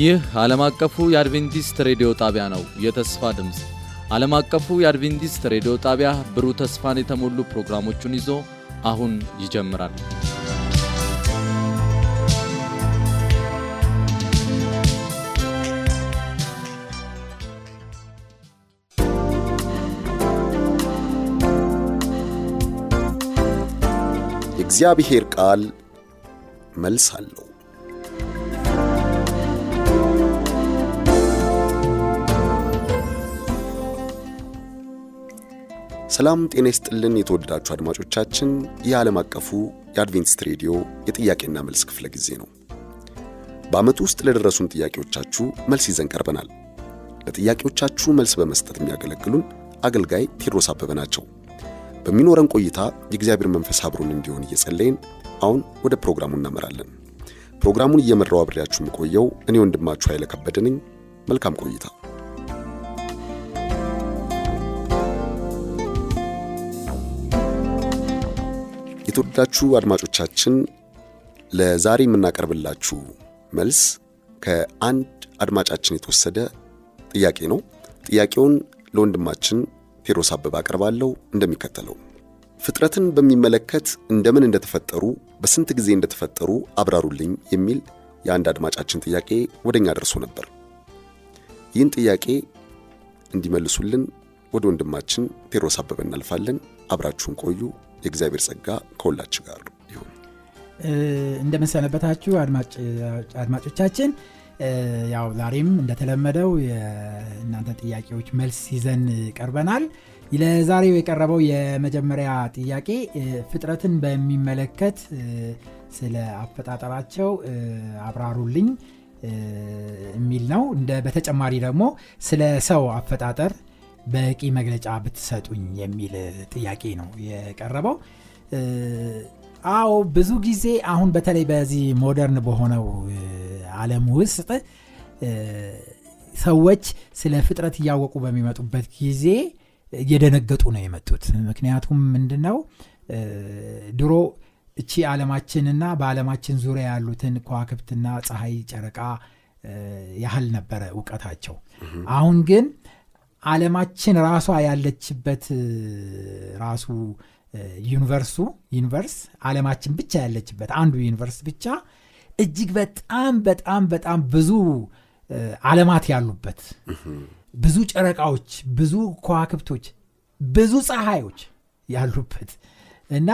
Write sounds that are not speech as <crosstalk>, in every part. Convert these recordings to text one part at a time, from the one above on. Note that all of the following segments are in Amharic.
ይህ ዓለም አቀፉ የአድቬንቲስት ሬዲዮ ጣቢያ ነው። የተስፋ ድምፅ ዓለም አቀፉ የአድቬንቲስት ሬዲዮ ጣቢያ ብሩህ ተስፋን የተሞሉ ፕሮግራሞቹን ይዞ አሁን ይጀምራል። የእግዚአብሔር ቃል መልስ አለው። ሰላም ጤና ይስጥልን። የተወደዳችሁ አድማጮቻችን ይህ ዓለም አቀፉ የአድቬንቲስት ሬዲዮ የጥያቄና መልስ ክፍለ ጊዜ ነው። በዓመቱ ውስጥ ለደረሱን ጥያቄዎቻችሁ መልስ ይዘን ቀርበናል። ለጥያቄዎቻችሁ መልስ በመስጠት የሚያገለግሉን አገልጋይ ቴድሮስ አበበ ናቸው። በሚኖረን ቆይታ የእግዚአብሔር መንፈስ አብሮን እንዲሆን እየጸለይን አሁን ወደ ፕሮግራሙ እናመራለን። ፕሮግራሙን እየመራው አብሬያችሁ የምቆየው እኔ ወንድማችሁ ኃይለ ከበደ ነኝ። መልካም ቆይታ። የተወደዳችሁ አድማጮቻችን ለዛሬ የምናቀርብላችሁ መልስ ከአንድ አድማጫችን የተወሰደ ጥያቄ ነው። ጥያቄውን ለወንድማችን ቴድሮስ አበበ አቀርባለሁ እንደሚከተለው ፍጥረትን በሚመለከት እንደምን እንደተፈጠሩ በስንት ጊዜ እንደተፈጠሩ አብራሩልኝ የሚል የአንድ አድማጫችን ጥያቄ ወደኛ ደርሶ ነበር። ይህን ጥያቄ እንዲመልሱልን ወደ ወንድማችን ቴድሮስ አበበ እናልፋለን። አብራችሁን ቆዩ። የእግዚአብሔር ጸጋ ከሁላችሁ ጋር ይሁን። እንደምንሰነበታችሁ አድማጮቻችን፣ ያው ዛሬም እንደተለመደው የእናንተ ጥያቄዎች መልስ ይዘን ቀርበናል። ለዛሬው የቀረበው የመጀመሪያ ጥያቄ ፍጥረትን በሚመለከት ስለ አፈጣጠራቸው አብራሩልኝ የሚል ነው። እንደ በተጨማሪ ደግሞ ስለ ሰው አፈጣጠር በቂ መግለጫ ብትሰጡኝ የሚል ጥያቄ ነው የቀረበው። አዎ ብዙ ጊዜ አሁን በተለይ በዚህ ሞደርን በሆነው ዓለም ውስጥ ሰዎች ስለ ፍጥረት እያወቁ በሚመጡበት ጊዜ እየደነገጡ ነው የመጡት። ምክንያቱም ምንድነው ድሮ እቺ ዓለማችንና በዓለማችን ዙሪያ ያሉትን ከዋክብትና ፀሐይ፣ ጨረቃ ያህል ነበረ እውቀታቸው። አሁን ግን ዓለማችን ራሷ ያለችበት ራሱ universe ኡ universe ዓለማችን ብቻ ያለችበት አንዱ universe ብቻ እጅግ በጣም በጣም በጣም ብዙ ዓለማት ያሉበት ብዙ ጨረቃዎች፣ ብዙ ከዋክብቶች፣ ብዙ ፀሐዮች ያሉበት እና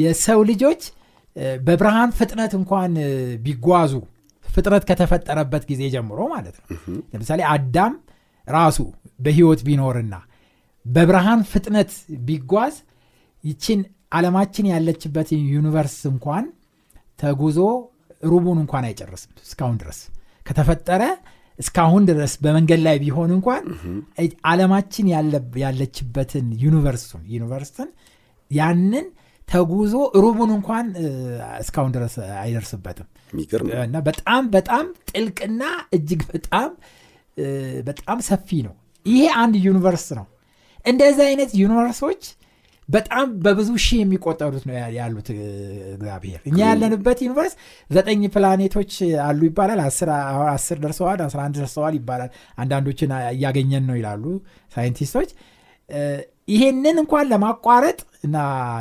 የሰው ልጆች በብርሃን ፍጥነት እንኳን ቢጓዙ ፍጥረት ከተፈጠረበት ጊዜ ጀምሮ ማለት ነው። ለምሳሌ አዳም ራሱ በህይወት ቢኖርና በብርሃን ፍጥነት ቢጓዝ ይችን ዓለማችን ያለችበት universe እንኳን ተጉዞ ሩቡን እንኳን አይጨርስም እስካሁን ድረስ። ከተፈጠረ እስካሁን ድረስ በመንገድ ላይ ቢሆን እንኳን ዓለማችን ያለችበትን universe ቱን universe ትን ያንን ተጉዞ ሩቡን እንኳን እስካሁን ድረስ አይደርስበትም። እና በጣም በጣም ጥልቅና እጅግ በጣም በጣም ሰፊ ነው። ይሄ አንድ universe ነው። እንደዚህ አይነት universe ኦች በጣም በብዙ ሺህ የሚቆጠሩት ነው ያሉት እግዚአብሔር። እኛ ያለንበት universe ዘጠኝ ፕላኔቶች አሉ ይባላል። አስር ደርሰዋል፣ አስራ አንድ ደርሰዋል ይባላል። አንዳንዶችን እያገኘን ነው ይላሉ ሳይንቲስቶች። ይሄንን እንኳን ለማቋረጥ እና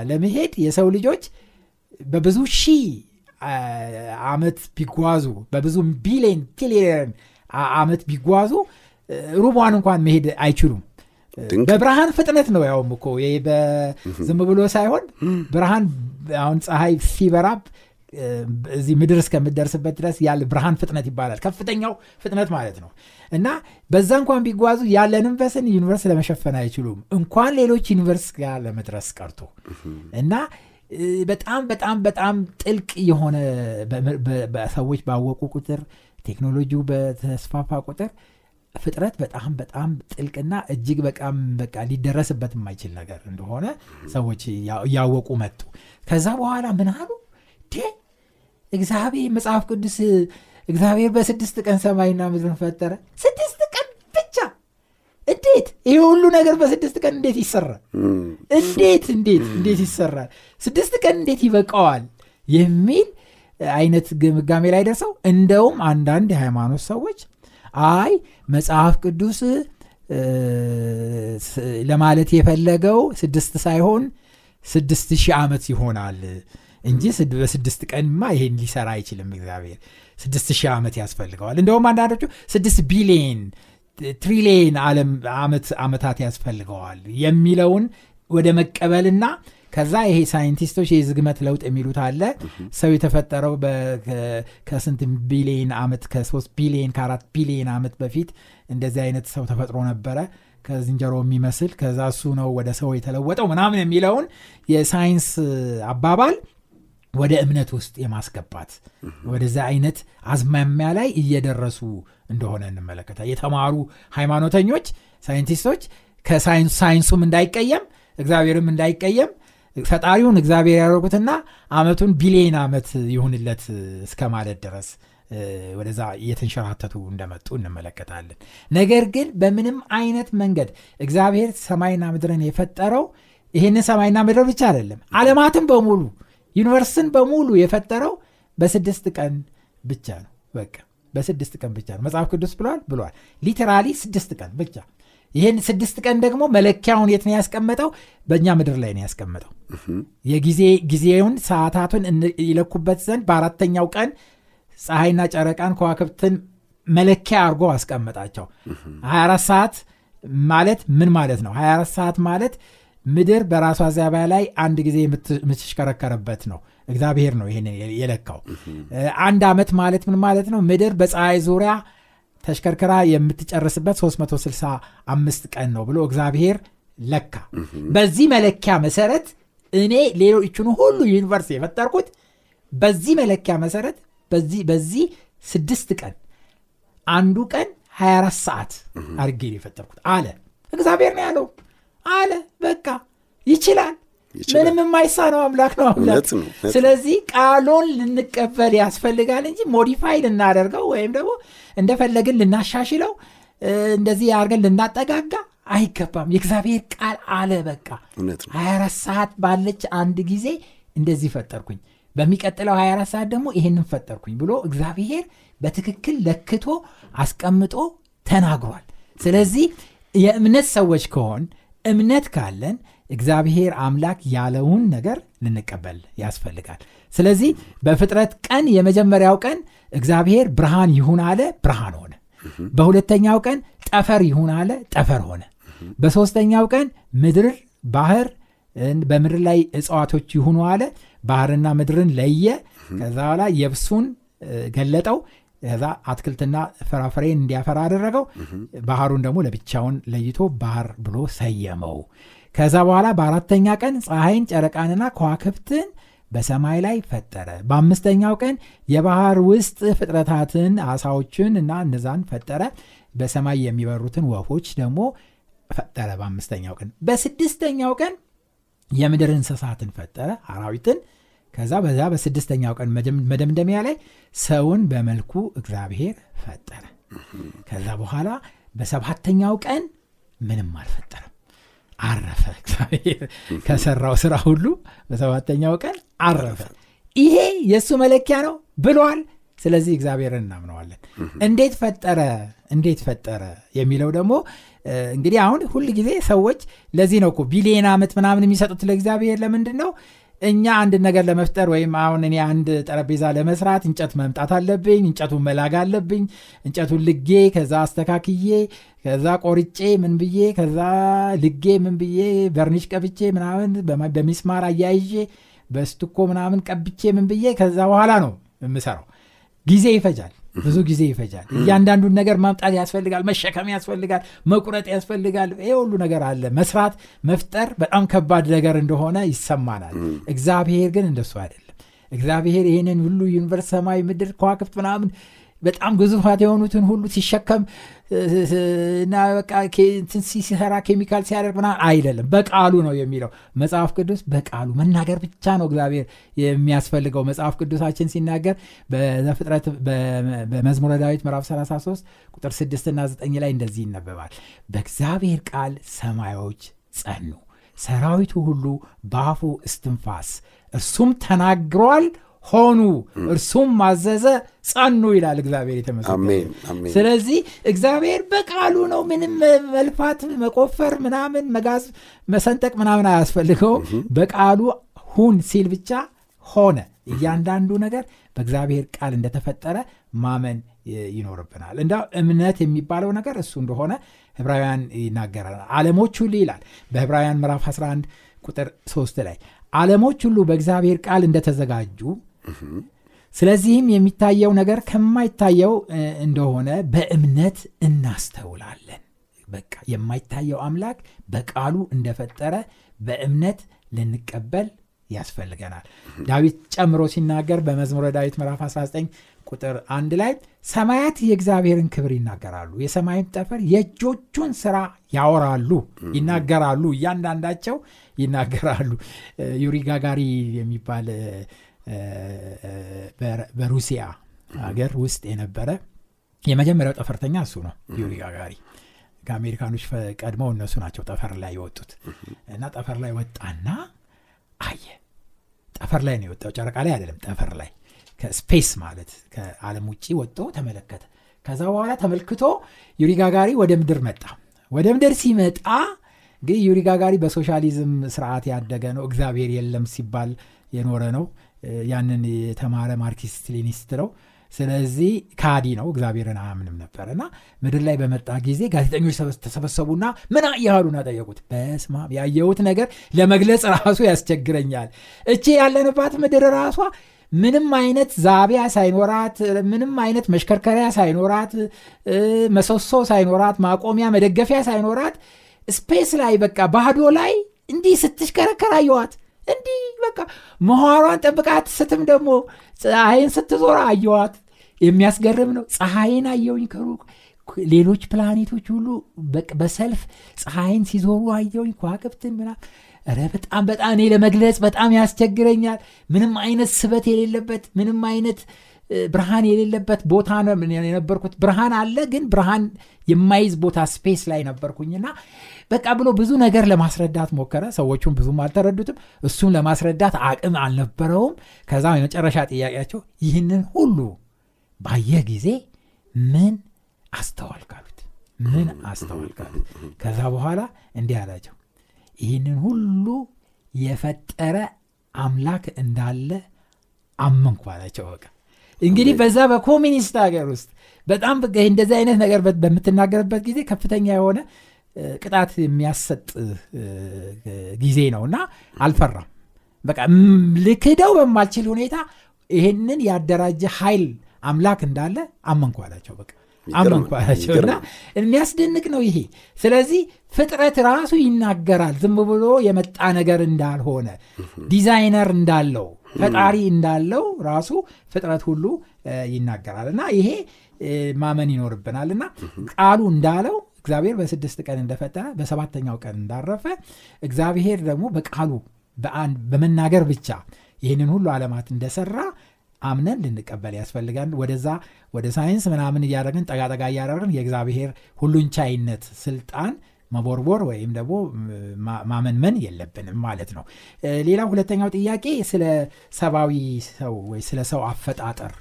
ለመሄድ የሰው ልጆች በብዙ ሺህ ዓመት ቢጓዙ በብዙ ቢሊዮን ትሪሊየን ዓመት ቢጓዙ ሩቧን እንኳን መሄድ አይችሉም። በብርሃን ፍጥነት ነው። ያውም እኮ ዝም ብሎ ሳይሆን ብርሃን አሁን ፀሐይ ሲበራ እዚህ ምድር እስከሚደርስበት ድረስ ያለ ብርሃን ፍጥነት ይባላል። ከፍተኛው ፍጥነት ማለት ነው። እና በዛ እንኳን ቢጓዙ ያለንበትን universe ለመሸፈን አይችሉም፣ እንኳን ሌሎች universe ጋር ለመድረስ ቀርቶ እና በጣም በጣም በጣም ጥልቅ የሆነ ሰዎች ባወቁ ቁጥር ቴክኖሎጂው በተስፋፋ ቁጥር ፍጥረት በጣም በጣም ጥልቅና እጅግ በጣም በቃ ሊደረስበት የማይችል ነገር እንደሆነ ሰዎች እያወቁ መጡ። ከዛ በኋላ ምን አሉ? እግዚአብሔር መጽሐፍ ቅዱስ እግዚአብሔር በስድስት ቀን ሰማይና ምድርን ፈጠረ። ስድስት ቀን ብቻ እንዴት ይሄ ሁሉ ነገር በስድስት ቀን እንዴት ይሰራል? እንዴት እንዴት እንዴት ይሰራል? ስድስት ቀን እንዴት ይበቃዋል? የሚል አይነት ግምጋሜ ላይ ደርሰው እንደውም አንዳንድ የሃይማኖት ሰዎች አይ መጽሐፍ ቅዱስ ለማለት የፈለገው ስድስት ሳይሆን ስድስት ሺህ ዓመት ይሆናል እንጂ በስድስት ቀንማ ይሄን ሊሰራ አይችልም እግዚአብሔር። ስድስት ሺህ ዓመት ያስፈልገዋል። እንደውም አንዳንዶቹ ስድስት ቢሊየን ትሪሊየን ዓመታት ያስፈልገዋል የሚለውን ወደ መቀበልና ከዛ ይሄ ሳይንቲስቶች የዝግመት ለውጥ የሚሉት አለ። ሰው የተፈጠረው ከስንት ቢሊየን ዓመት ከሶስት ቢሊየን ከአራት ቢሊየን ዓመት በፊት እንደዚህ አይነት ሰው ተፈጥሮ ነበረ። ከዝንጀሮ የሚመስል ከዛ እሱ ነው ወደ ሰው የተለወጠው ምናምን የሚለውን የሳይንስ አባባል ወደ እምነት ውስጥ የማስገባት ወደዚ አይነት አዝማሚያ ላይ እየደረሱ እንደሆነ እንመለከታል የተማሩ ሃይማኖተኞች ሳይንቲስቶች ከሳይንሱም እንዳይቀየም እግዚአብሔርም እንዳይቀየም ፈጣሪውን እግዚአብሔር ያደረጉትና አመቱን ቢሊየን ዓመት ይሁንለት እስከ ማለት ድረስ ወደዛ እየተንሸራተቱ እንደመጡ እንመለከታለን። ነገር ግን በምንም አይነት መንገድ እግዚአብሔር ሰማይና ምድርን የፈጠረው ይህንን ሰማይና ምድር ብቻ አይደለም አለማትን በሙሉ ዩኒቨርስን በሙሉ የፈጠረው በስድስት ቀን ብቻ ነው። በቃ በስድስት ቀን ብቻ ነው። መጽሐፍ ቅዱስ ብሏል ብሏል። ሊተራሊ ስድስት ቀን ብቻ ይህን ስድስት ቀን ደግሞ መለኪያውን የት ነው ያስቀመጠው? በእኛ ምድር ላይ ነው ያስቀመጠው። የጊዜ ጊዜውን ሰዓታቱን ይለኩበት ዘንድ በአራተኛው ቀን ፀሐይና ጨረቃን ከዋክብትን መለኪያ አድርጎ አስቀመጣቸው። 24 ሰዓት ማለት ምን ማለት ነው? 24 ሰዓት ማለት ምድር በራሷ ዛቢያ ላይ አንድ ጊዜ የምትሽከረከርበት ነው። እግዚአብሔር ነው ይህን የለካው። አንድ ዓመት ማለት ምን ማለት ነው? ምድር በፀሐይ ዙሪያ ተሽከርክራ የምትጨርስበት 365 ቀን ነው ብሎ እግዚአብሔር ለካ። በዚህ መለኪያ መሰረት እኔ ሌሎችን ሁሉ ዩኒቨርስ የፈጠርኩት በዚህ መለኪያ መሰረት በዚህ በዚህ ስድስት ቀን አንዱ ቀን 24 ሰዓት አድርጌ የፈጠርኩት አለ። እግዚአብሔር ነው ያለው አለ። በቃ ይችላል ምንም የማይሳነው አምላክ ነው አምላክ። ስለዚህ ቃሉን ልንቀበል ያስፈልጋል እንጂ ሞዲፋይ ልናደርገው ወይም ደግሞ እንደፈለግን ልናሻሽለው እንደዚህ አድርገን ልናጠጋጋ አይገባም። የእግዚአብሔር ቃል አለ በቃ። 24 ሰዓት ባለች አንድ ጊዜ እንደዚህ ፈጠርኩኝ። በሚቀጥለው 24 ሰዓት ደግሞ ይህንን ፈጠርኩኝ ብሎ እግዚአብሔር በትክክል ለክቶ አስቀምጦ ተናግሯል። ስለዚህ የእምነት ሰዎች ከሆን እምነት ካለን እግዚአብሔር አምላክ ያለውን ነገር ልንቀበል ያስፈልጋል። ስለዚህ በፍጥረት ቀን የመጀመሪያው ቀን እግዚአብሔር ብርሃን ይሁን አለ ብርሃን ሆነ። በሁለተኛው ቀን ጠፈር ይሁን አለ ጠፈር ሆነ። በሶስተኛው ቀን ምድር ባህር በምድር ላይ እጽዋቶች ይሁኑ አለ ባህርና ምድርን ለየ። ከዛ በኋላ የብሱን ገለጠው ከዛ አትክልትና ፍራፍሬን እንዲያፈራ አደረገው። ባህሩን ደግሞ ለብቻውን ለይቶ ባህር ብሎ ሰየመው ከዛ በኋላ በአራተኛ ቀን ፀሐይን ጨረቃንና ከዋክብትን በሰማይ ላይ ፈጠረ። በአምስተኛው ቀን የባህር ውስጥ ፍጥረታትን አሳዎችን እና እነዛን ፈጠረ። በሰማይ የሚበሩትን ወፎች ደግሞ ፈጠረ በአምስተኛው ቀን። በስድስተኛው ቀን የምድር እንስሳትን ፈጠረ አራዊትን። ከዛ በዛ በስድስተኛው ቀን መደምደሚያ ላይ ሰውን በመልኩ እግዚአብሔር ፈጠረ። ከዛ በኋላ በሰባተኛው ቀን ምንም አልፈጠረም አረፈ። እግዚአብሔር ከሰራው ስራ ሁሉ በሰባተኛው ቀን አረፈ። ይሄ የእሱ መለኪያ ነው ብሏል። ስለዚህ እግዚአብሔርን እናምነዋለን። እንዴት ፈጠረ? እንዴት ፈጠረ? የሚለው ደግሞ እንግዲህ አሁን ሁል ጊዜ ሰዎች ለዚህ ነው እኮ ቢሊየን ዓመት ምናምን የሚሰጡት ለእግዚአብሔር ለምንድን ነው እኛ አንድ ነገር ለመፍጠር ወይም አሁን እኔ አንድ ጠረጴዛ ለመስራት እንጨት መምጣት አለብኝ እንጨቱን መላግ አለብኝ እንጨቱን ልጌ ከዛ አስተካክዬ ከዛ ቆርጬ ምን ብዬ ከዛ ልጌ ምን ብዬ ቨርኒሽ ቀብቼ ምናምን በሚስማር አያይዤ በስትኮ ምናምን ቀብቼ ምን ብዬ ከዛ በኋላ ነው የምሰራው። ጊዜ ይፈጃል ብዙ ጊዜ ይፈጃል። እያንዳንዱን ነገር ማምጣት ያስፈልጋል መሸከም ያስፈልጋል መቁረጥ ያስፈልጋል። ይህ ሁሉ ነገር አለ። መስራት መፍጠር በጣም ከባድ ነገር እንደሆነ ይሰማናል። እግዚአብሔር ግን እንደሱ አይደለም። እግዚአብሔር ይህንን ሁሉ universe ሰማይ ምድር ከዋክብት ምናምን በጣም ግዙፋት የሆኑትን ሁሉ ሲሸከም እና በቃ ሲሰራ ኬሚካል ሲያደርግ ምናምን አይደለም። በቃሉ ነው የሚለው። መጽሐፍ ቅዱስ በቃሉ መናገር ብቻ ነው እግዚአብሔር የሚያስፈልገው። መጽሐፍ ቅዱሳችን ሲናገር በዘፍጥረት በመዝሙረ ዳዊት ምዕራፍ 33 ቁጥር 6 እና 9 ላይ እንደዚህ ይነበባል። በእግዚአብሔር ቃል ሰማዮች ጸኑ ሰራዊቱ ሁሉ በአፉ እስትንፋስ እርሱም ተናግሯል ሆኑ እርሱም ማዘዘ ጸኑ ይላል እግዚአብሔር የተመሰገነ። ስለዚህ እግዚአብሔር በቃሉ ነው ምንም መልፋት መቆፈር ምናምን መጋዝ መሰንጠቅ ምናምን አያስፈልገውም። በቃሉ ሁን ሲል ብቻ ሆነ። እያንዳንዱ ነገር በእግዚአብሔር ቃል እንደተፈጠረ ማመን ይኖርብናል። እንዳ እምነት የሚባለው ነገር እሱ እንደሆነ ዕብራውያን ይናገራል። ዓለሞች ሁሉ ይላል በዕብራውያን ምዕራፍ 11 ቁጥር 3 ላይ ዓለሞች ሁሉ በእግዚአብሔር ቃል እንደተዘጋጁ ስለዚህም የሚታየው ነገር ከማይታየው እንደሆነ በእምነት እናስተውላለን። በቃ የማይታየው አምላክ በቃሉ እንደፈጠረ በእምነት ልንቀበል ያስፈልገናል። ዳዊት ጨምሮ ሲናገር በመዝሙረ ዳዊት ምዕራፍ 19 ቁጥር አንድ ላይ ሰማያት የእግዚአብሔርን ክብር ይናገራሉ የሰማይም ጠፈር የእጆቹን ስራ ያወራሉ ይናገራሉ እያንዳንዳቸው ይናገራሉ። ዩሪ ጋጋሪ የሚባል በሩሲያ ሀገር ውስጥ የነበረ የመጀመሪያው ጠፈርተኛ እሱ ነው ዩሪ ጋጋሪ። ከአሜሪካኖች ቀድመው እነሱ ናቸው ጠፈር ላይ የወጡት እና ጠፈር ላይ ወጣና አየ። ጠፈር ላይ ነው የወጣው ጨረቃ ላይ አይደለም ጠፈር ላይ ከ space ማለት ከዓለም ውጭ ወጥቶ ተመለከተ። ከዛ በኋላ ተመልክቶ ዩሪ ጋጋሪን ወደ ምድር መጣ። ወደ ምድር ሲመጣ እንግዲህ ዩሪ ጋጋሪን በሶሻሊዝም ስርዓት ያደገ ነው እግዚአብሔር የለም ሲባል የኖረ ነው ያንን የተማረ ማርክሲስት ሌኒኒስት ነው። ስለዚህ ካዲ ነው። እግዚአብሔርን አያምንም ነበር። እና ምድር ላይ በመጣ ጊዜ ጋዜጠኞች ተሰበሰቡና ምን አየህ አሉና ጠየቁት? በስማ ያየሁት ነገር ለመግለጽ ራሱ ያስቸግረኛል። እቺ ያለንባት ምድር ራሷ ምንም አይነት ዛቢያ ሳይኖራት ምንም አይነት መሽከርከሪያ ሳይኖራት ምሰሶ ሳይኖራት ማቆሚያ መደገፊያ ሳይኖራት space ላይ በቃ ባዶ ላይ እንዲህ ስትሽከረከር አየኋት እንዲህ በቃ ምህዋሯን ጠብቃ ስትተም ደግሞ ፀሐይን ስትዞር አየኋት የሚያስገርም ነው። ፀሐይን አየሁኝ ከሩቅ። ሌሎች ፕላኔቶች ሁሉ በሰልፍ ፀሐይን ሲዞሩ አየሁኝ ከዋክብትን ምን ኧረ በጣም በጣም እኔ ለመግለጽ በጣም ያስቸግረኛል። ምንም አይነት ስበት የሌለበት ምንም አይነት ብርሃን የሌለበት ቦታ የነበርኩት። ብርሃን አለ ግን ብርሃን የማይዝ ቦታ space ላይ ነበርኩኝና በቃ ብሎ ብዙ ነገር ለማስረዳት ሞከረ። ሰዎቹም ብዙም አልተረዱትም። እሱም ለማስረዳት አቅም አልነበረውም። ከዛ የመጨረሻ ጥያቄያቸው ይህንን ሁሉ ባየ ጊዜ ምን አስተዋልካሉት ምን አስተዋልካሉት ከዛ በኋላ እንዲህ አላቸው። ይህንን ሁሉ የፈጠረ አምላክ እንዳለ አመንኩ አላቸው። በቃ እንግዲህ በዛ በኮሚኒስት ሀገር ውስጥ በጣም በቃ እንደዚህ አይነት ነገር በምትናገርበት ጊዜ ከፍተኛ የሆነ ቅጣት የሚያሰጥ ጊዜ ነው እና አልፈራም። በቃ ልክደው በማልችል ሁኔታ ይሄንን ያደራጀ ኃይል አምላክ እንዳለ አመንኩ አላቸው። በቃ አመንኩ አላቸው እና የሚያስደንቅ ነው ይሄ። ስለዚህ ፍጥረት ራሱ ይናገራል። ዝም ብሎ የመጣ ነገር እንዳልሆነ ዲዛይነር እንዳለው ፈጣሪ እንዳለው ራሱ ፍጥረት ሁሉ ይናገራል። እና ይሄ ማመን ይኖርብናል። እና ቃሉ እንዳለው እግዚአብሔር በስድስት ቀን እንደፈጠረ በሰባተኛው ቀን እንዳረፈ እግዚአብሔር ደግሞ በቃሉ በመናገር ብቻ ይህንን ሁሉ ዓለማት እንደሰራ አምነን ልንቀበል ያስፈልጋል። ወደዛ ወደ ሳይንስ ምናምን እያደረግን ጠጋጠጋ እያደረግን የእግዚአብሔር ሁሉን ቻይነት ስልጣን መቦርቦር ወይም ደግሞ ማመንመን የለብንም ማለት ነው። ሌላው ሁለተኛው ጥያቄ ስለ ሰብአዊ ሰው ወይ ስለ ሰው አፈጣጠር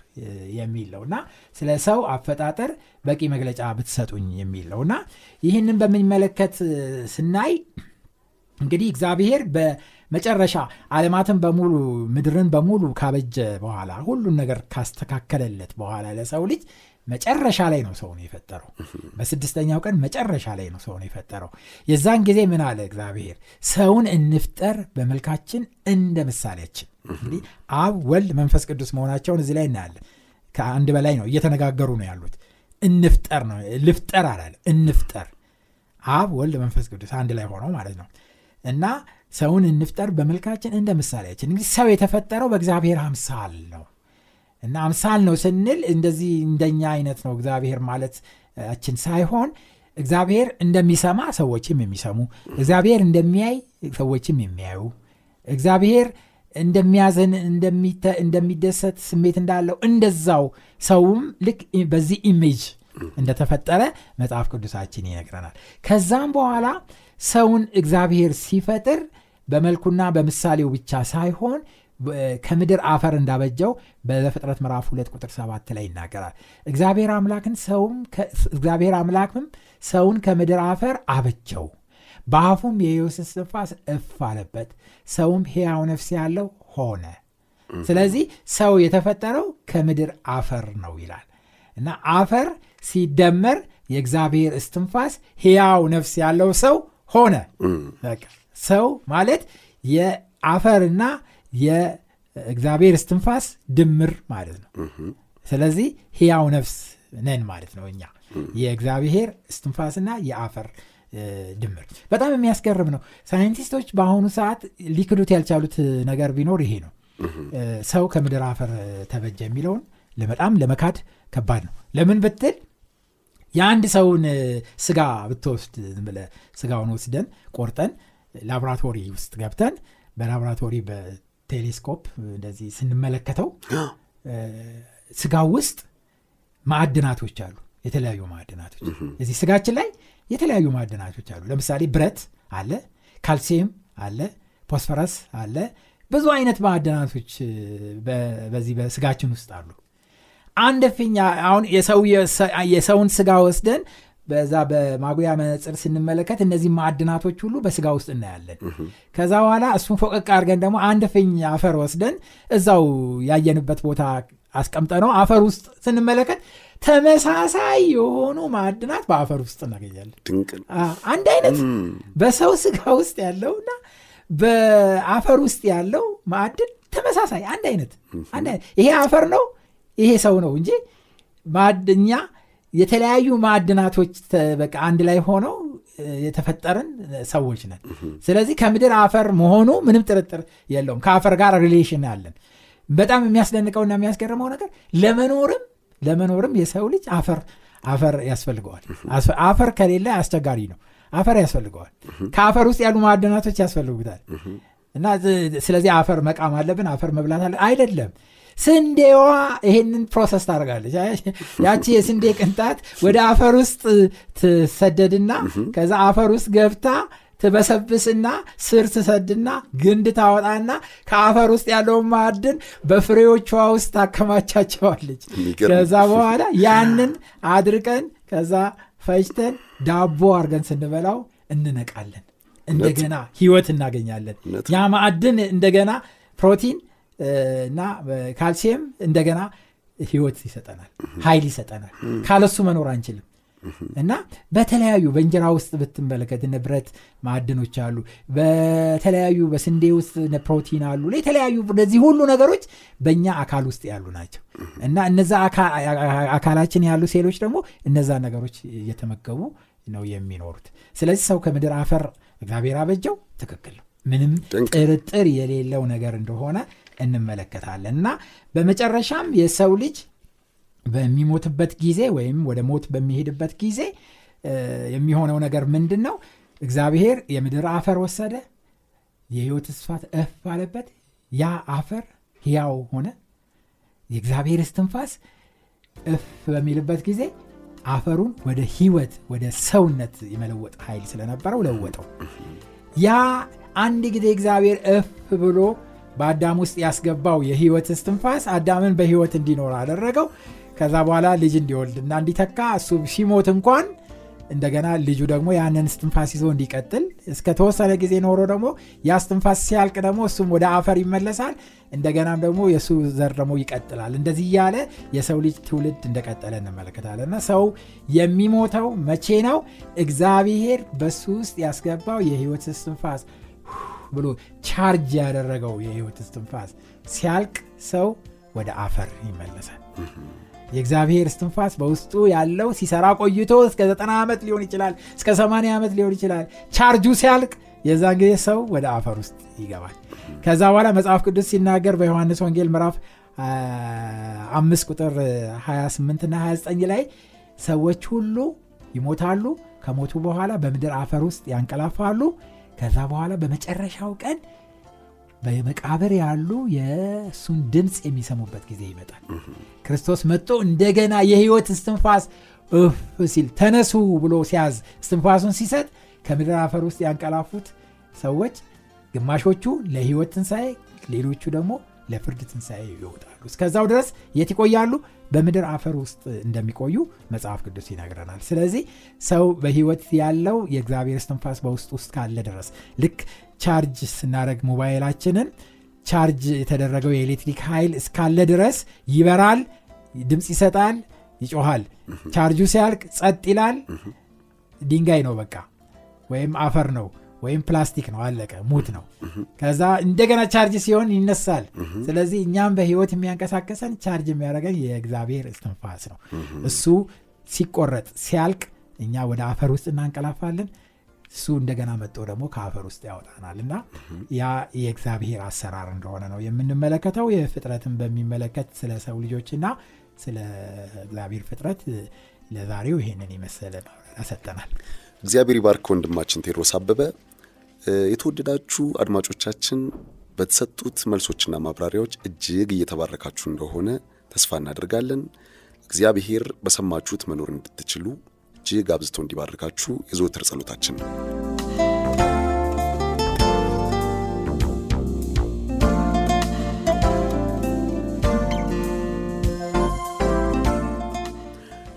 የሚል ነው። እና ስለ ሰው አፈጣጠር በቂ መግለጫ ብትሰጡኝ የሚል ነው። እና ይህንን በሚመለከት እ፣ ስናይ እንግዲህ እግዚአብሔር በመጨረሻ ዓለማትን በሙሉ ምድርን በሙሉ ካበጀ በኋላ ሁሉን ነገር ካስተካከለለት በኋላ ለሰው ልጅ መጨረሻ ላይ ነው ሰውን የፈጠረው። በስድስተኛው ቀን መጨረሻ ላይ ነው ሰውን የፈጠረው። የዛን ጊዜ ምን አለ እግዚአብሔር? ሰውን እንፍጠር በመልካችን እንደ ምሳሌያችን። አብ ወልድ መንፈስ ቅዱስ መሆናቸውን እዚህ ላይ እናያለን። ከአንድ በላይ ነው እየተነጋገሩ ነው ያሉት። እንፍጠር ነው ልፍጠር አላለ እንፍጠር። አብ ወልድ መንፈስ ቅዱስ አንድ ላይ ሆነው ማለት ነው። እና ሰውን እንፍጠር በመልካችን እንደ ምሳሌያችን። እንግዲህ ሰው የተፈጠረው በእግዚአብሔር አምሳል ነው እና አምሳል ነው ስንል እንደዚህ እንደኛ አይነት ነው እግዚአብሔር ማለታችን ሳይሆን እግዚአብሔር እንደሚሰማ ሰዎችም የሚሰሙ እግዚአብሔር እንደሚያይ ሰዎችም የሚያዩ እግዚአብሔር እንደሚያዘን እንደሚተ- እንደሚደሰት ስሜት እንዳለው እንደዛው ሰውም ልክ በዚህ image እንደተፈጠረ መጽሐፍ ቅዱሳችን ይነግረናል። ከዛም በኋላ ሰውን እግዚአብሔር ሲፈጥር በመልኩና በምሳሌው ብቻ ሳይሆን ከምድር አፈር እንዳበጀው በዘፍጥረት ምዕራፍ ሁለት ቁጥር ሰባት ላይ ይናገራል። እግዚአብሔር አምላክን ሰውም እግዚአብሔር አምላክም ሰውን ከምድር አፈር አበጀው። በአፉም የሕይወት እስትንፋስ እፍ አለበት። ሰውም ሕያው ነፍስ ያለው ሆነ። ስለዚህ ሰው የተፈጠረው ከምድር አፈር ነው ይላል። እና አፈር ሲደመር የእግዚአብሔር እስትንፋስ ሕያው ነፍስ ያለው ሰው ሆነ። ሰው ማለት የአፈርና የእግዚአብሔር እስትንፋስ ድምር ማለት ነው። ስለዚህ ሕያው ነፍስ ነን ማለት ነው እኛ። የእግዚአብሔር እስትንፋስና የአፈር ድምር። በጣም የሚያስገርም ነው። ሳይንቲስቶች በአሁኑ ሰዓት ሊክዱት ያልቻሉት ነገር ቢኖር ይሄ ነው። ሰው ከምድር አፈር ተበጀ የሚለውን በጣም ለመካድ ከባድ ነው። ለምን ብትል የአንድ ሰውን ስጋ ብትወስድ ስጋውን ወስደን ቆርጠን ላቦራቶሪ ውስጥ ገብተን በላቦራቶሪ በቴሌስኮፕ እንደዚህ ስንመለከተው <gasps> ስጋው ውስጥ ማዕድናቶች አሉ የተለያዩ ማዕድናቶች እዚህ ስጋችን ላይ የተለያዩ ማዕድናቶች አሉ። ለምሳሌ ብረት አለ ካልሲየም አለ ፎስፈረስ አለ ብዙ አይነት ማዕድናቶች በዚህ በስጋችን ውስጥ አሉ። አንድ ፊኛ አሁን የሰውን ስጋ ወስደን በዛ በማጉያ መነፅር ስንመለከት እነዚህ ማዕድናቶች ሁሉ በስጋ ውስጥ እናያለን። ከዛ በኋላ እሱን ፎቀቅ አድርገን ደግሞ አንድ ፍኝ አፈር ወስደን እዛው ያየንበት ቦታ አስቀምጠ ነው አፈር ውስጥ ስንመለከት ተመሳሳይ የሆኑ ማዕድናት በአፈር ውስጥ እናገኛለን። አንድ አይነት በሰው ስጋ ውስጥ ያለውና በአፈር ውስጥ ያለው ማዕድን ተመሳሳይ አንድ አይነት ይሄ አፈር ነው ይሄ ሰው ነው እንጂ ማዕድኛ የተለያዩ ማዕድናቶች በቃ አንድ ላይ ሆነው የተፈጠርን ሰዎች ነን። ስለዚህ ከምድር አፈር መሆኑ ምንም ጥርጥር የለውም። ከአፈር ጋር relation አለን። በጣም የሚያስደንቀውና የሚያስገርመው ነገር ለመኖርም ለመኖርም የሰው ልጅ አፈር አፈር ያስፈልገዋል። አፈር ከሌለ አስቸጋሪ ነው። አፈር ያስፈልገዋል። ከአፈር ውስጥ ያሉ ማዕድናቶች ያስፈልጉታል። እና ስለዚህ አፈር መቃም አለብን አፈር መብላት አለ አይደለም ስንዴዋ ይሄንን process ታደርጋለች። ያቺ የስንዴ ቅንጣት ወደ አፈር ውስጥ ትሰደድና ከዛ አፈር ውስጥ ገብታ ትበሰብስና ስር ትሰድና ግንድ ታወጣና ከአፈር ውስጥ ያለውን ማዕድን በፍሬዎቿ ውስጥ ታከማቻቸዋለች። ከዛ በኋላ ያንን አድርቀን ከዛ ፈጭተን ዳቦ አድርገን ስንበላው እንነቃለን። እንደገና ህይወት እናገኛለን። ያ ማዕድን እንደገና ፕሮቲን እና ካልሲየም እንደገና ህይወት ይሰጠናል ኃይል ይሰጠናል። ካለሱ መኖር አንችልም። እና በተለያዩ በእንጀራ ውስጥ ብትመለከት እነ ብረት ማዕድኖች አሉ። በተለያዩ በስንዴ ውስጥ ፕሮቲን አሉ። የተለያዩ እነዚህ ሁሉ ነገሮች በእኛ አካል ውስጥ ያሉ ናቸው። እና እነዛ አካላችን ያሉ ሴሎች ደግሞ እነዛ ነገሮች እየተመገቡ ነው የሚኖሩት። ስለዚህ ሰው ከምድር አፈር እግዚአብሔር አበጀው። ትክክል ነው። ምንም ጥርጥር የሌለው ነገር እንደሆነ እንመለከታለን። እና በመጨረሻም የሰው ልጅ በሚሞትበት ጊዜ ወይም ወደ ሞት በሚሄድበት ጊዜ የሚሆነው ነገር ምንድን ነው እግዚአብሔር የምድር አፈር ወሰደ የህይወት ስፋት እፍ አለበት ያ አፈር ሕያው ሆነ የእግዚአብሔር እስትንፋስ እፍ በሚልበት ጊዜ አፈሩን ወደ ህይወት ወደ ሰውነት የመለወጥ ኃይል ስለነበረው ለወጠው። ያ አንድ ጊዜ እግዚአብሔር እፍ ብሎ በአዳም ውስጥ ያስገባው የህይወት እስትንፋስ አዳምን በህይወት እንዲኖር አደረገው። ከዛ በኋላ ልጅ እንዲወልድና እንዲተካ እሱ ሲሞት እንኳን እንደገና ልጁ ደግሞ ያንን ስትንፋስ ይዞ እንዲቀጥል እስከ ተወሰነ ጊዜ ኖሮ ደግሞ ያ ስትንፋስ ሲያልቅ ደግሞ እሱም ወደ አፈር ይመለሳል። እንደገናም ደግሞ የእሱ ዘር ደግሞ ይቀጥላል። እንደዚህ እያለ የሰው ልጅ ትውልድ እንደቀጠለ እንመለከታለን። እና ሰው የሚሞተው መቼ ነው? እግዚአብሔር በሱ ውስጥ ያስገባው የህይወት እስትንፋስ ብሎ ቻርጅ ያደረገው የህይወት እስትንፋስ። ሲያልቅ ሰው ወደ አፈር ይመለሳል። የእግዚአብሔር እስትንፋስ በውስጡ ያለው ሲሰራ ቆይቶ እስከ 90 ዓመት ሊሆን ይችላል እስከ 80 ዓመት ሊሆን ይችላል። ቻርጁ ሲያልቅ የዛን ጊዜ ሰው ወደ አፈር ውስጥ ይገባል። ከዛ በኋላ መጽሐፍ ቅዱስ ሲናገር በዮሐንስ ወንጌል ምዕራፍ አምስት ቁጥር 28 ና 29 ላይ ሰዎች ሁሉ ይሞታሉ ከሞቱ በኋላ በምድር አፈር ውስጥ ያንቀላፋሉ ከዛ በኋላ በመጨረሻው ቀን በመቃብር ያሉ የእሱን ድምፅ የሚሰሙበት ጊዜ ይመጣል። ክርስቶስ መጥቶ እንደገና የህይወት እስትንፋስ እፍ ሲል ተነሱ ብሎ ሲያዝ እስትንፋሱን ሲሰጥ ከምድር አፈር ውስጥ ያንቀላፉት ሰዎች ግማሾቹ ለህይወት ትንሣኤ ሌሎቹ ደግሞ ለፍርድ ትንሣኤ ይወጣሉ። እስከዛው ድረስ የት ይቆያሉ በምድር አፈር ውስጥ እንደሚቆዩ መጽሐፍ ቅዱስ ይነግረናል። ስለዚህ ሰው በህይወት ያለው የእግዚአብሔር እስትንፋስ በውስጥ ውስጥ ካለ ድረስ ልክ ቻርጅ ስናደርግ ሞባይላችንን ቻርጅ የተደረገው የኤሌክትሪክ ኃይል እስካለ ድረስ ይበራል ድምፅ ይሰጣል ይጮሃል። ቻርጁ ሲያልቅ ጸጥ ይላል ድንጋይ ነው በቃ ወይም አፈር ነው ወይም ፕላስቲክ ነው አለቀ ሙት ነው። ከዛ እንደገና ቻርጅ ሲሆን ይነሳል። ስለዚህ እኛም በህይወት የሚያንቀሳቅሰን ቻርጅ የሚያደርገን የእግዚአብሔር እስትንፋስ ነው። እሱ ሲቆረጥ ሲያልቅ እኛ ወደ አፈር ውስጥ እናንቀላፋለን። እሱ እንደገና መጥቶ ደግሞ ከአፈር ውስጥ ያወጣናል። እና ያ የእግዚአብሔር አሰራር እንደሆነ ነው የምንመለከተው። የፍጥረትን በሚመለከት ስለ ሰው ልጆችና ስለ እግዚአብሔር ፍጥረት ለዛሬው ይሄንን የመሰለ ሰጠናል እግዚአብሔር ይባርክ ወንድማችን ቴድሮስ አበበ። የተወደዳችሁ አድማጮቻችን በተሰጡት መልሶችና ማብራሪያዎች እጅግ እየተባረካችሁ እንደሆነ ተስፋ እናደርጋለን። እግዚአብሔር በሰማችሁት መኖር እንድትችሉ እጅግ አብዝቶ እንዲባርካችሁ የዘወትር ጸሎታችን ነው።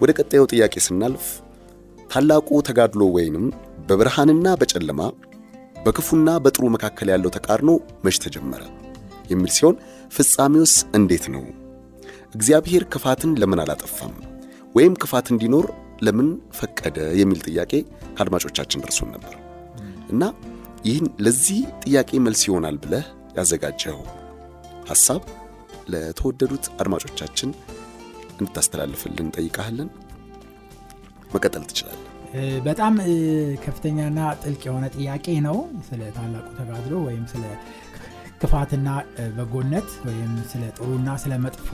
ወደ ቀጣዩ ጥያቄ ስናልፍ ታላቁ ተጋድሎ ወይንም በብርሃንና በጨለማ በክፉና በጥሩ መካከል ያለው ተቃርኖ መች ተጀመረ የሚል ሲሆን ፍጻሜውስ እንዴት ነው? እግዚአብሔር ክፋትን ለምን አላጠፋም? ወይም ክፋት እንዲኖር ለምን ፈቀደ? የሚል ጥያቄ ከአድማጮቻችን ደርሶን ነበር እና ይህን ለዚህ ጥያቄ መልስ ይሆናል ብለህ ያዘጋጀኸው ሐሳብ ለተወደዱት አድማጮቻችን እንድታስተላልፍልን እንጠይቃለን። መቀጠል ትችላለን። በጣም ከፍተኛና ጥልቅ የሆነ ጥያቄ ነው። ስለ ታላቁ ተጋድሎ ወይም ስለ ክፋትና በጎነት ወይም ስለ ጥሩና ስለ መጥፎ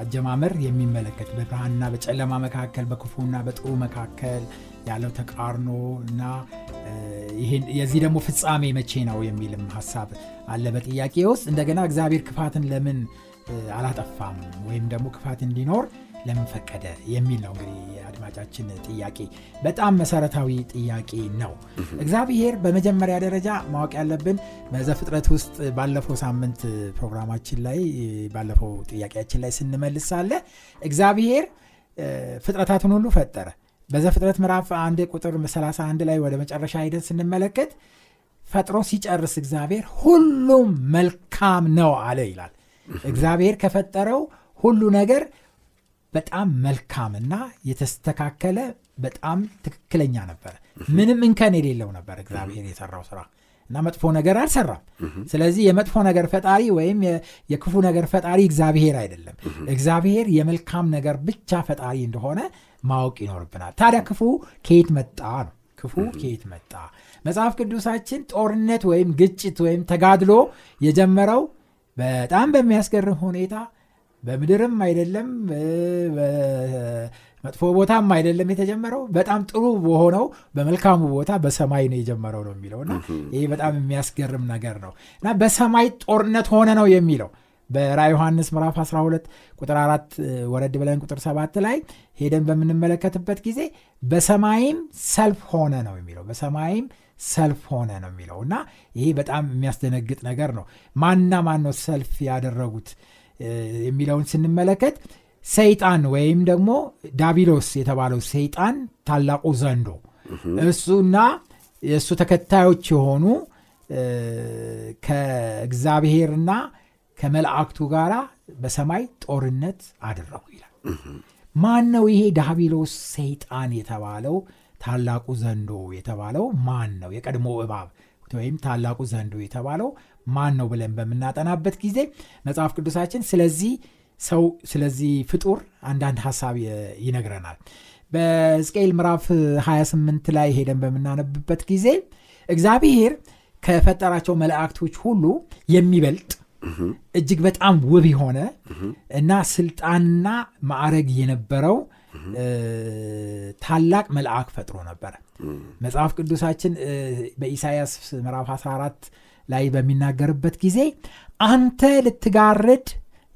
አጀማመር የሚመለከት በብርሃንና በጨለማ መካከል በክፉና በጥሩ መካከል ያለው ተቃርኖ እና የዚህ ደግሞ ፍጻሜ መቼ ነው የሚልም ሀሳብ አለ በጥያቄ ውስጥ። እንደገና እግዚአብሔር ክፋትን ለምን አላጠፋም? ወይም ደግሞ ክፋት እንዲኖር ለምን ፈቀደ የሚል ነው እንግዲህ የአድማጫችን ጥያቄ። በጣም መሰረታዊ ጥያቄ ነው። እግዚአብሔር በመጀመሪያ ደረጃ ማወቅ ያለብን በዘፍጥረት ውስጥ ባለፈው ሳምንት ፕሮግራማችን ላይ ባለፈው ጥያቄያችን ላይ ስንመልስ ሳለ እግዚአብሔር ፍጥረታትን ሁሉ ፈጠረ። በዘፍጥረት ምዕራፍ አንድ ቁጥር 31 ላይ ወደ መጨረሻ ሂደት ስንመለከት ፈጥሮ ሲጨርስ እግዚአብሔር ሁሉም መልካም ነው አለ ይላል። እግዚአብሔር ከፈጠረው ሁሉ ነገር በጣም መልካምና የተስተካከለ በጣም ትክክለኛ ነበረ ምንም እንከን የሌለው ነበር እግዚአብሔር የሰራው ስራ እና መጥፎ ነገር አልሰራም። ስለዚህ የመጥፎ ነገር ፈጣሪ ወይም የክፉ ነገር ፈጣሪ እግዚአብሔር አይደለም። እግዚአብሔር የመልካም ነገር ብቻ ፈጣሪ እንደሆነ ማወቅ ይኖርብናል። ታዲያ ክፉ ከየት መጣ ነው? ክፉ ከየት መጣ? መጽሐፍ ቅዱሳችን ጦርነት ወይም ግጭት ወይም ተጋድሎ የጀመረው በጣም በሚያስገርም ሁኔታ በምድርም አይደለም መጥፎ ቦታም አይደለም የተጀመረው። በጣም ጥሩ በሆነው በመልካሙ ቦታ በሰማይ ነው የጀመረው ነው የሚለው እና ይህ በጣም የሚያስገርም ነገር ነው እና በሰማይ ጦርነት ሆነ ነው የሚለው። በራ ዮሐንስ ምዕራፍ 12 ቁጥር 4 ወረድ ብለን ቁጥር 7 ላይ ሄደን በምንመለከትበት ጊዜ በሰማይም ሰልፍ ሆነ ነው የሚለው። በሰማይም ሰልፍ ሆነ ነው የሚለው እና ይሄ በጣም የሚያስደነግጥ ነገር ነው። ማና ማን ነው ሰልፍ ያደረጉት የሚለውን ስንመለከት ሰይጣን ወይም ደግሞ ዳቢሎስ የተባለው ሰይጣን ታላቁ ዘንዶ እሱና የእሱ ተከታዮች የሆኑ ከእግዚአብሔርና ከመላእክቱ ጋር በሰማይ ጦርነት አደረጉ ይላል። ማን ነው ይሄ ዳቢሎስ ሰይጣን የተባለው? ታላቁ ዘንዶ የተባለው ማን ነው? የቀድሞ እባብ ወይም ታላቁ ዘንዶ የተባለው ማን ነው ብለን በምናጠናበት ጊዜ መጽሐፍ ቅዱሳችን ስለዚህ ሰው ስለዚህ ፍጡር አንዳንድ ሀሳብ ይነግረናል። በሕዝቅኤል ምዕራፍ 28 ላይ ሄደን በምናነብበት ጊዜ እግዚአብሔር ከፈጠራቸው መላእክቶች ሁሉ የሚበልጥ እጅግ በጣም ውብ የሆነ እና ስልጣንና ማዕረግ የነበረው ታላቅ መልአክ ፈጥሮ ነበረ። መጽሐፍ ቅዱሳችን በኢሳያስ ምዕራፍ 14 ላይ በሚናገርበት ጊዜ አንተ ልትጋርድ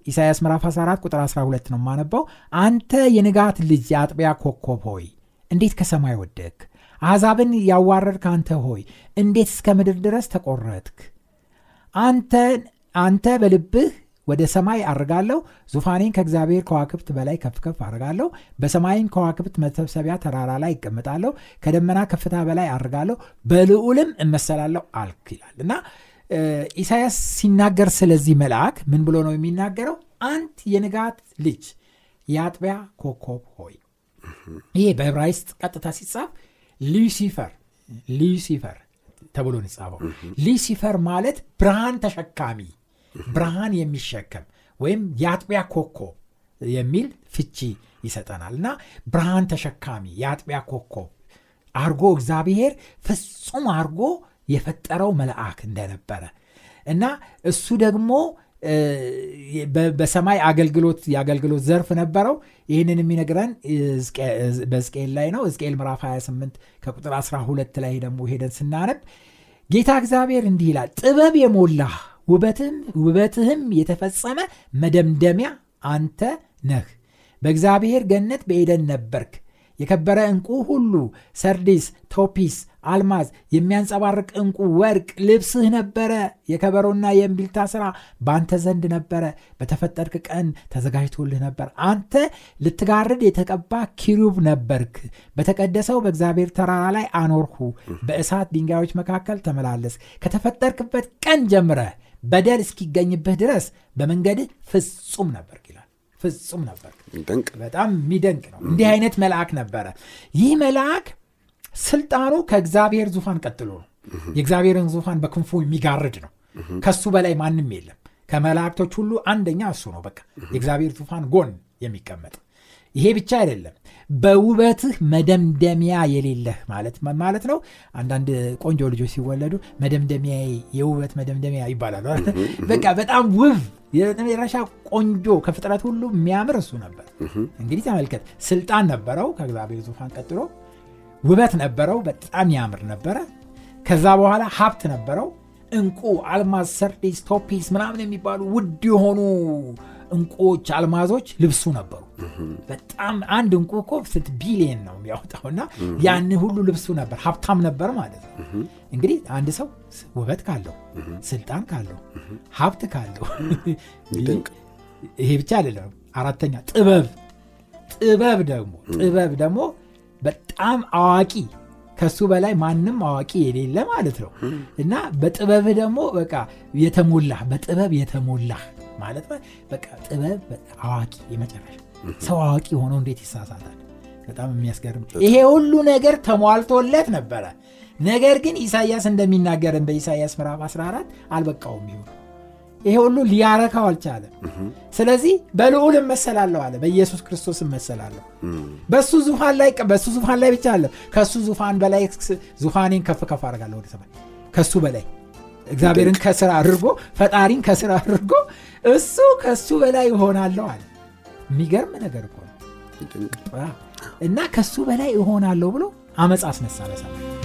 ኢሳያስ ምዕራፍ 14 ቁጥር 12 ነው የማነባው አንተ የንጋት ልጅ የአጥቢያ ኮከብ ሆይ እንዴት ከሰማይ ወደክ አሕዛብን ያዋረድክ አንተ ሆይ እንዴት እስከ ምድር ድረስ ተቆረጥክ? አንተ በልብህ ወደ ሰማይ አርጋለሁ። ዙፋኔን ከእግዚአብሔር ከዋክብት በላይ ከፍ ከፍ አርጋለሁ። በሰማይን ከዋክብት መሰብሰቢያ ተራራ ላይ ይቀምጣለሁ ከደመና ከፍታ በላይ አርጋለሁ። በልዑልም እመሰላለሁ አልክ ይላል። እና ኢሳያስ ሲናገር ስለዚህ መልአክ ምን ብሎ ነው የሚናገረው? አንት የንጋት ልጅ የአጥቢያ ኮከብ ሆይ። ይሄ በዕብራይስጥ ቀጥታ ሲጻፍ ሉሲፈር ሉሲፈር ተብሎ ነው የጻፈው ሉሲፈር ማለት ብርሃን ተሸካሚ ብርሃን የሚሸከም ወይም የአጥቢያ ኮከብ የሚል ፍቺ ይሰጠናል። እና ብርሃን ተሸካሚ የአጥቢያ ኮከብ አርጎ እግዚአብሔር ፍጹም አርጎ የፈጠረው መልአክ እንደነበረ እና እሱ ደግሞ በሰማይ አገልግሎት የአገልግሎት ዘርፍ ነበረው። ይህንን የሚነግረን በዝቅኤል ላይ ነው። ዝቅኤል ምዕራፍ 28 ከቁጥር 12 ላይ ደግሞ ሄደን ስናነብ ጌታ እግዚአብሔር እንዲህ ይላል ጥበብ የሞላህ ውበትህም የተፈጸመ መደምደሚያ አንተ ነህ። በእግዚአብሔር ገነት በኤደን ነበርክ። የከበረ ዕንቁ ሁሉ ሰርዲስ ቶፒስ አልማዝ የሚያንጸባርቅ ዕንቁ ወርቅ ልብስህ ነበረ። የከበሮና የእምቢልታ ሥራ በአንተ ዘንድ ነበረ። በተፈጠርክ ቀን ተዘጋጅቶልህ ነበር። አንተ ልትጋርድ የተቀባ ኪሩብ ነበርክ። በተቀደሰው በእግዚአብሔር ተራራ ላይ አኖርሁ። በእሳት ድንጋዮች መካከል ተመላለስ ከተፈጠርክበት ቀን ጀምረ በደል እስኪገኝብህ ድረስ በመንገድህ ፍጹም ነበር ይላል። ፍጹም ነበር በጣም የሚደንቅ ነው። እንዲህ አይነት መልአክ ነበረ። ይህ መልአክ ስልጣኑ ከእግዚአብሔር ዙፋን ቀጥሎ ነው። የእግዚአብሔርን ዙፋን በክንፉ የሚጋርድ ነው። ከሱ በላይ ማንም የለም። ከመላእክቶች ሁሉ አንደኛ እሱ ነው። በቃ የእግዚአብሔር ዙፋን ጎን የሚቀመጥ። ይሄ ብቻ አይደለም በውበትህ መደምደሚያ የሌለህ ማለት ማለት ነው። አንዳንድ ቆንጆ ልጆች ሲወለዱ መደምደሚያ የውበት መደምደሚያ ይባላሉ በቃ በጣም ውብ የመጨረሻ ቆንጆ ከፍጥረት ሁሉ የሚያምር እሱ ነበር። እንግዲህ ተመልከት ስልጣን ነበረው ከእግዚአብሔር ዙፋን ቀጥሎ። ውበት ነበረው በጣም ያምር ነበረ። ከዛ በኋላ ሀብት ነበረው። እንቁ አልማዝ ሰርዲስ ቶፒስ ምናምን የሚባሉ ውድ የሆኑ እንቁዎች አልማዞች ልብሱ ነበሩ በጣም አንድ እንቁ እኮ ስንት ቢሊየን ነው የሚያወጣው እና ያን ሁሉ ልብሱ ነበር ሀብታም ነበር ማለት ነው። እንግዲህ አንድ ሰው ውበት ካለው ስልጣን ካለው ሀብት ካለው <laughs> ይሄ ብቻ አይደለም። አራተኛ ጥበብ ጥበብ ደግሞ ጥበብ ደግሞ በጣም አዋቂ ከሱ በላይ ማንም አዋቂ የሌለ ማለት ነው። እና በጥበብህ ደግሞ በቃ የተሞላህ በጥበብ የተሞላህ ማለት በቃ ጥበብ አዋቂ የመጨረሻ ሰው አዋቂ ሆኖ እንዴት ይሳሳታል? በጣም የሚያስገርም ይሄ ሁሉ ነገር ተሟልቶለት ነበረ። ነገር ግን ኢሳያስ እንደሚናገርን በኢሳያስ ምዕራፍ 14 አልበቃውም ይሁን። ይሄ ሁሉ ሊያረካው አልቻለም። ስለዚህ በልዑል እመሰላለሁ አለ በኢየሱስ ክርስቶስ እመሰላለሁ። በሱ ዙፋን ላይ በሱ ዙፋን ላይ ብቻ አለ። ከሱ ዙፋን በላይ ዙፋኔን ከፍ ከፍ አደርጋለሁ ወደ ሰማይ። ከሱ በላይ እግዚአብሔርን ከስራ አድርጎ ፈጣሪን ከስራ አድርጎ እሱ ከሱ በላይ እሆናለሁ አለ የሚገርም ነገር እኮ እና ከሱ በላይ እሆናለሁ ብሎ አመፅ አስነሳ በሰማይ